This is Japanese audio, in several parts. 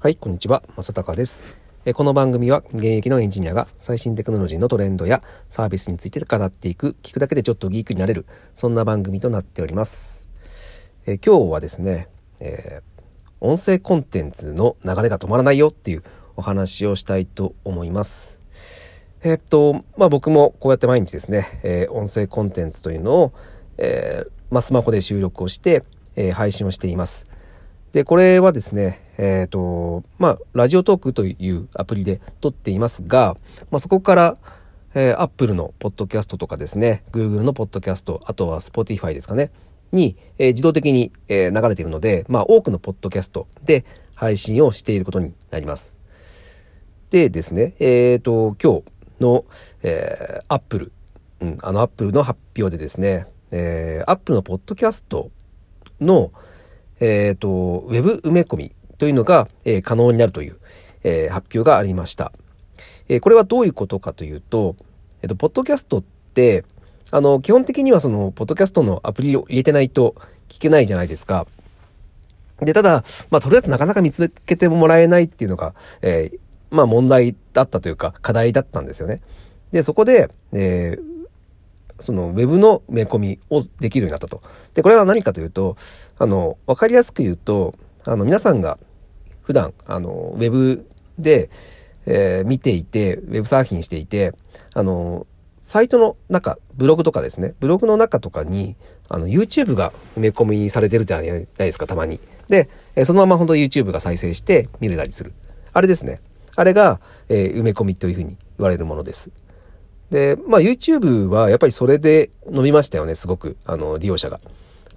はい、こんにちは。正隆です。えこの番組は現役のエンジニアが最新テクノロジーのトレンドやサービスについて語っていく、聞くだけでちょっとギークになれる、そんな番組となっております。え今日はですね、えー音声コンテンツの流れが止まらないよっていうお話をしたいと思います。えーっと、まあ僕もこうやって毎日ですね、えー音声コンテンツというのを、えまあスマホで収録をして、え配信をしています。で、これはですね、えっ、と、まあ、ラジオトークというアプリで撮っていますが、まあ、そこから、えー、Apple のポッドキャストとかですね、Google のポッドキャスト、あとは Spotify ですかね、に、えー自動的に、えー流れているので、まあ、多くのポッドキャストで配信をしていることになります。でですね、えっ、と、今日の、えー、Apple、うん、あの Apple の発表でですね、えー、Apple のポッドキャストの、えっ、と、ウェブ埋め込みというのが、えー可能になるという、えー発表がありました。えこれはどういうことかというと、えっ、と、ポッドキャストって、あの、基本的にはその、ポッドキャストのアプリを入れてないと聞けないじゃないですか。で、ただ、まあ、それだとなかなか見つけてもらえないっていうのが、えまあ、問題だったというか、課題だったんですよね。で、そこで、えーそのウェブの埋め込みをできるようになったと。で、これは何かというと、あの、わかりやすく言うと、あの、皆さんが普段、あの、ウェブで、えー見ていて、ウェブサーフィンしていて、あの、サイトの中、ブログとかですね、ブログの中とかに、あの、YouTube が埋め込みされてるじゃないですか、たまに。で、えーそのまま本当 YouTube が再生して見れたりする。あれですね。あれが、えー埋め込みというふうに言われるものです。で、まあ YouTube はやっぱりそれで伸びましたよね、すごく、あの、利用者が。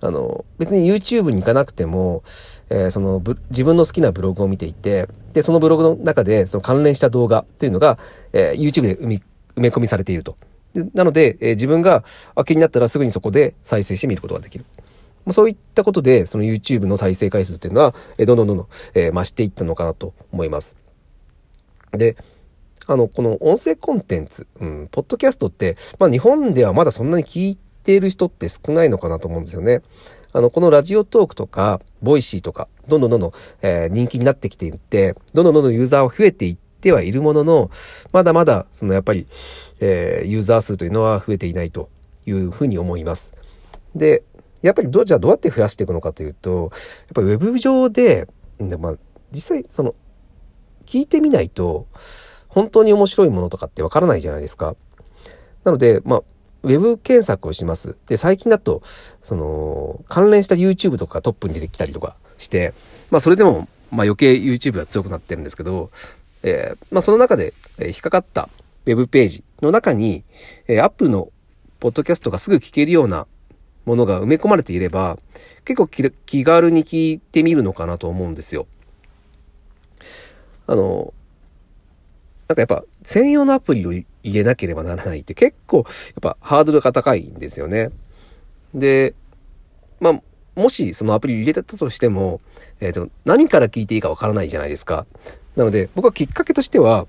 あの、別に YouTube に行かなくても、えーその、自分の好きなブログを見ていて、で、そのブログの中で、その関連した動画というのが、えー YouTube で埋め埋め込みされていると。でなので、えー自分があ気になったらすぐにそこで再生して見ることができる。まあそういったことで、その YouTube の再生回数っていうのは、えーどんどんどんどん、えー増していったのかなと思います。で、あの、この音声コンテンツ、うん、ポッドキャストって、まあ日本ではまだそんなに聞いている人って少ないのかなと思うんですよね。あの、このラジオトークとか、ボイシーとか、どんどんどんどん、えー人気になってきていって、どんどんどんどんユーザーは増えていってはいるものの、まだまだ、そのやっぱり、えーユーザー数というのは増えていないというふうに思います。で、やっぱりど、じゃあどうやって増やしていくのかというと、やっぱりウェブ上で、でまあ、実際、その、聞いてみないと、本当に面白いものとかってわからないじゃないですか。なので、まあ、ウェブ検索をします。で、最近だと、その、関連した YouTube とかトップに出てきたりとかして、まあ、それでも、まあ、余計 YouTube が強くなってるんですけど、えーまあ、その中で、えー引っかかったウェブページの中に、えー、Apple のポッドキャストがすぐ聞けるようなものが埋め込まれていれば、結構気軽に聞いてみるのかなと思うんですよ。あの、なんかやっぱ専用のアプリを入れなければならないって結構やっぱハードルが高いんですよね。で、まあ、もしそのアプリ入れてたとしても、えっ、と、何から聞いていいかわからないじゃないですか。なので、僕はきっかけとしては、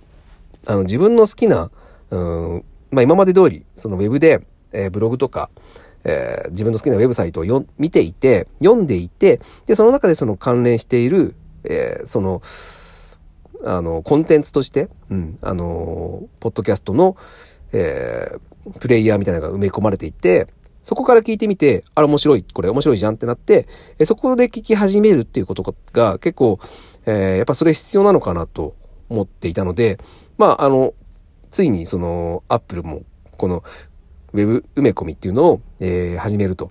あの、自分の好きな、うん、まあ今まで通り、そのウェブで、えーブログとか、えー自分の好きなウェブサイトをよ見ていて、読んでいて、で、その中でその関連している、えーその、あの、コンテンツとして、うん、あの、ポッドキャストの、えープレイヤーみたいなのが埋め込まれていて、そこから聞いてみて、あれ面白い、これ面白いじゃんってなって、えそこで聞き始めるっていうことが結構、えーやっぱそれ必要なのかなと思っていたので、まあ、あの、ついにその、アップルも、この、ウェブ埋め込みっていうのを、えー始めると。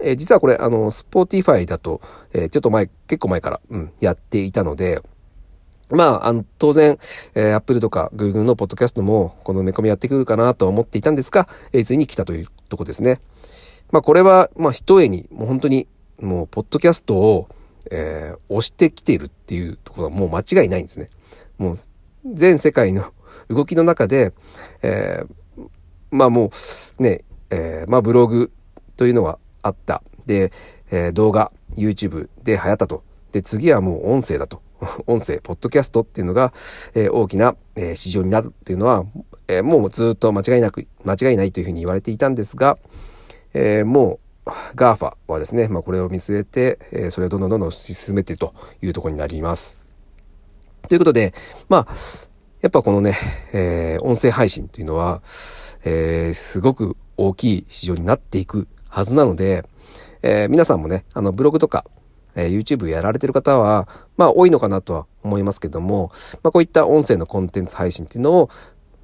えー実はこれ、あの、スポーティファイだと、えーちょっと前、結構前から、うん、やっていたので、まあ、あの、当然、えー、Apple とか Google のポッドキャストも、この埋め込みやってくるかなと思っていたんですが、えーついに来たというとこですね。まあ、これは、まあ、一重に、もう本当に、もう、ポッドキャストを、えー押してきているっていうところはもう間違いないんですね。もう、全世界の 動きの中で、えーまあもう、ね、えーまあブログというのはあった。で、えー動画、YouTube で流行ったと。で、次はもう音声だと。音声、ポッドキャストっていうのが、えー大きな、えー市場になるっていうのは、えーもうずっと間違いなく、間違いないというふうに言われていたんですが、えーもう、GAFA はですね、まあこれを見据えて、えーそれをどんどんどんどん進めているというところになります。ということで、まあ、やっぱこのね、えー、音声配信というのは、えー、すごく大きい市場になっていくはずなので、えー、皆さんもね、あの、ブログとか、えー、YouTube やられてる方は、まあ、多いのかなとは思いますけども、まあ、こういった音声のコンテンツ配信っていうのを、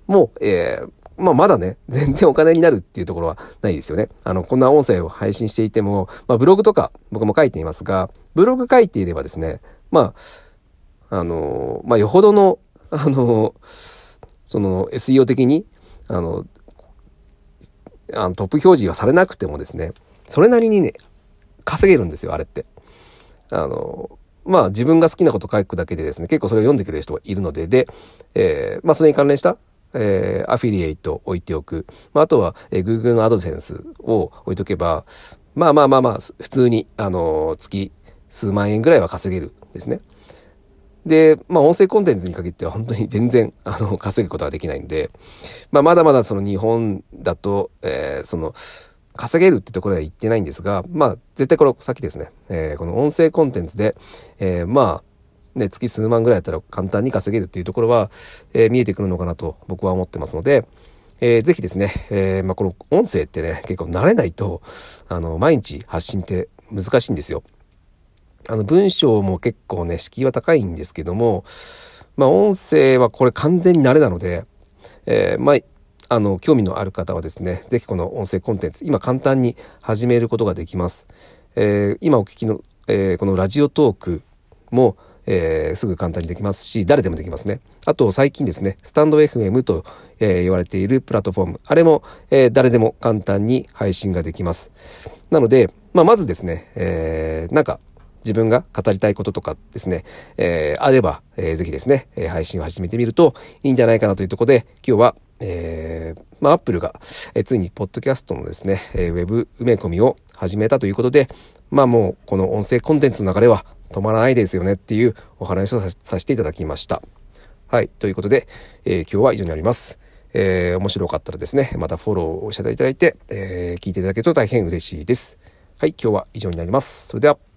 もう、えー、まあ、まだね、全然お金になるっていうところはないですよね。あの、こんな音声を配信していても、まあ、ブログとか僕も書いていますが、ブログ書いていればですね、まあ、あの、まあ、よほどの あの、その SEO 的に、あの、あのトップ表示はされなくてもですね、それなりにね、稼げるんですよ、あれって。あの、まあ自分が好きなこと書くだけでですね、結構それを読んでくれる人がいるので、で、えー、まあそれに関連した、えー、アフィリエイトを置いておく。まああとは、えー、Google のアドセンスを置いとけば、まあまあまあまあ、普通に、あの、月数万円ぐらいは稼げるですね。で、まあ音声コンテンツに限っては本当に全然、あの、稼ぐことはできないんで、まあまだまだその日本だと、えー、その、稼げるってところは言ってないんですが、まあ絶対これ先ですね、えー、この音声コンテンツで、えー、まあ、ね、月数万ぐらいやったら簡単に稼げるっていうところは、えー、見えてくるのかなと僕は思ってますので、えー、ぜひですね、えー、まあこの音声ってね、結構慣れないと、あの、毎日発信って難しいんですよ。あの文章も結構ね、敷居は高いんですけども、まあ音声はこれ完全に慣れなので、えー、まあ、あの、興味のある方はですね、ぜひこの音声コンテンツ、今簡単に始めることができます。えー、今お聞きの、えー、このラジオトークも、えー、すぐ簡単にできますし、誰でもできますね。あと最近ですね、スタンド FM と、えー、言われているプラットフォーム、あれも、えー、誰でも簡単に配信ができます。なので、まあ、まずですね、えー、なんか、自分が語りたいこととかですね、えー、あれば、えー、ぜひですね、配信を始めてみるといいんじゃないかなというところで、今日は、えー、まあ、アップルが、えー、ついに、ポッドキャストのですね、えー、ウェブ埋め込みを始めたということで、まあもう、この音声コンテンツの流れは止まらないですよねっていうお話をさせていただきました。はい。ということで、えー、今日は以上になります。えー、面白かったらですね、またフォローをしていただいて、えー、聞いていただけると大変嬉しいです。はい。今日は以上になります。それでは。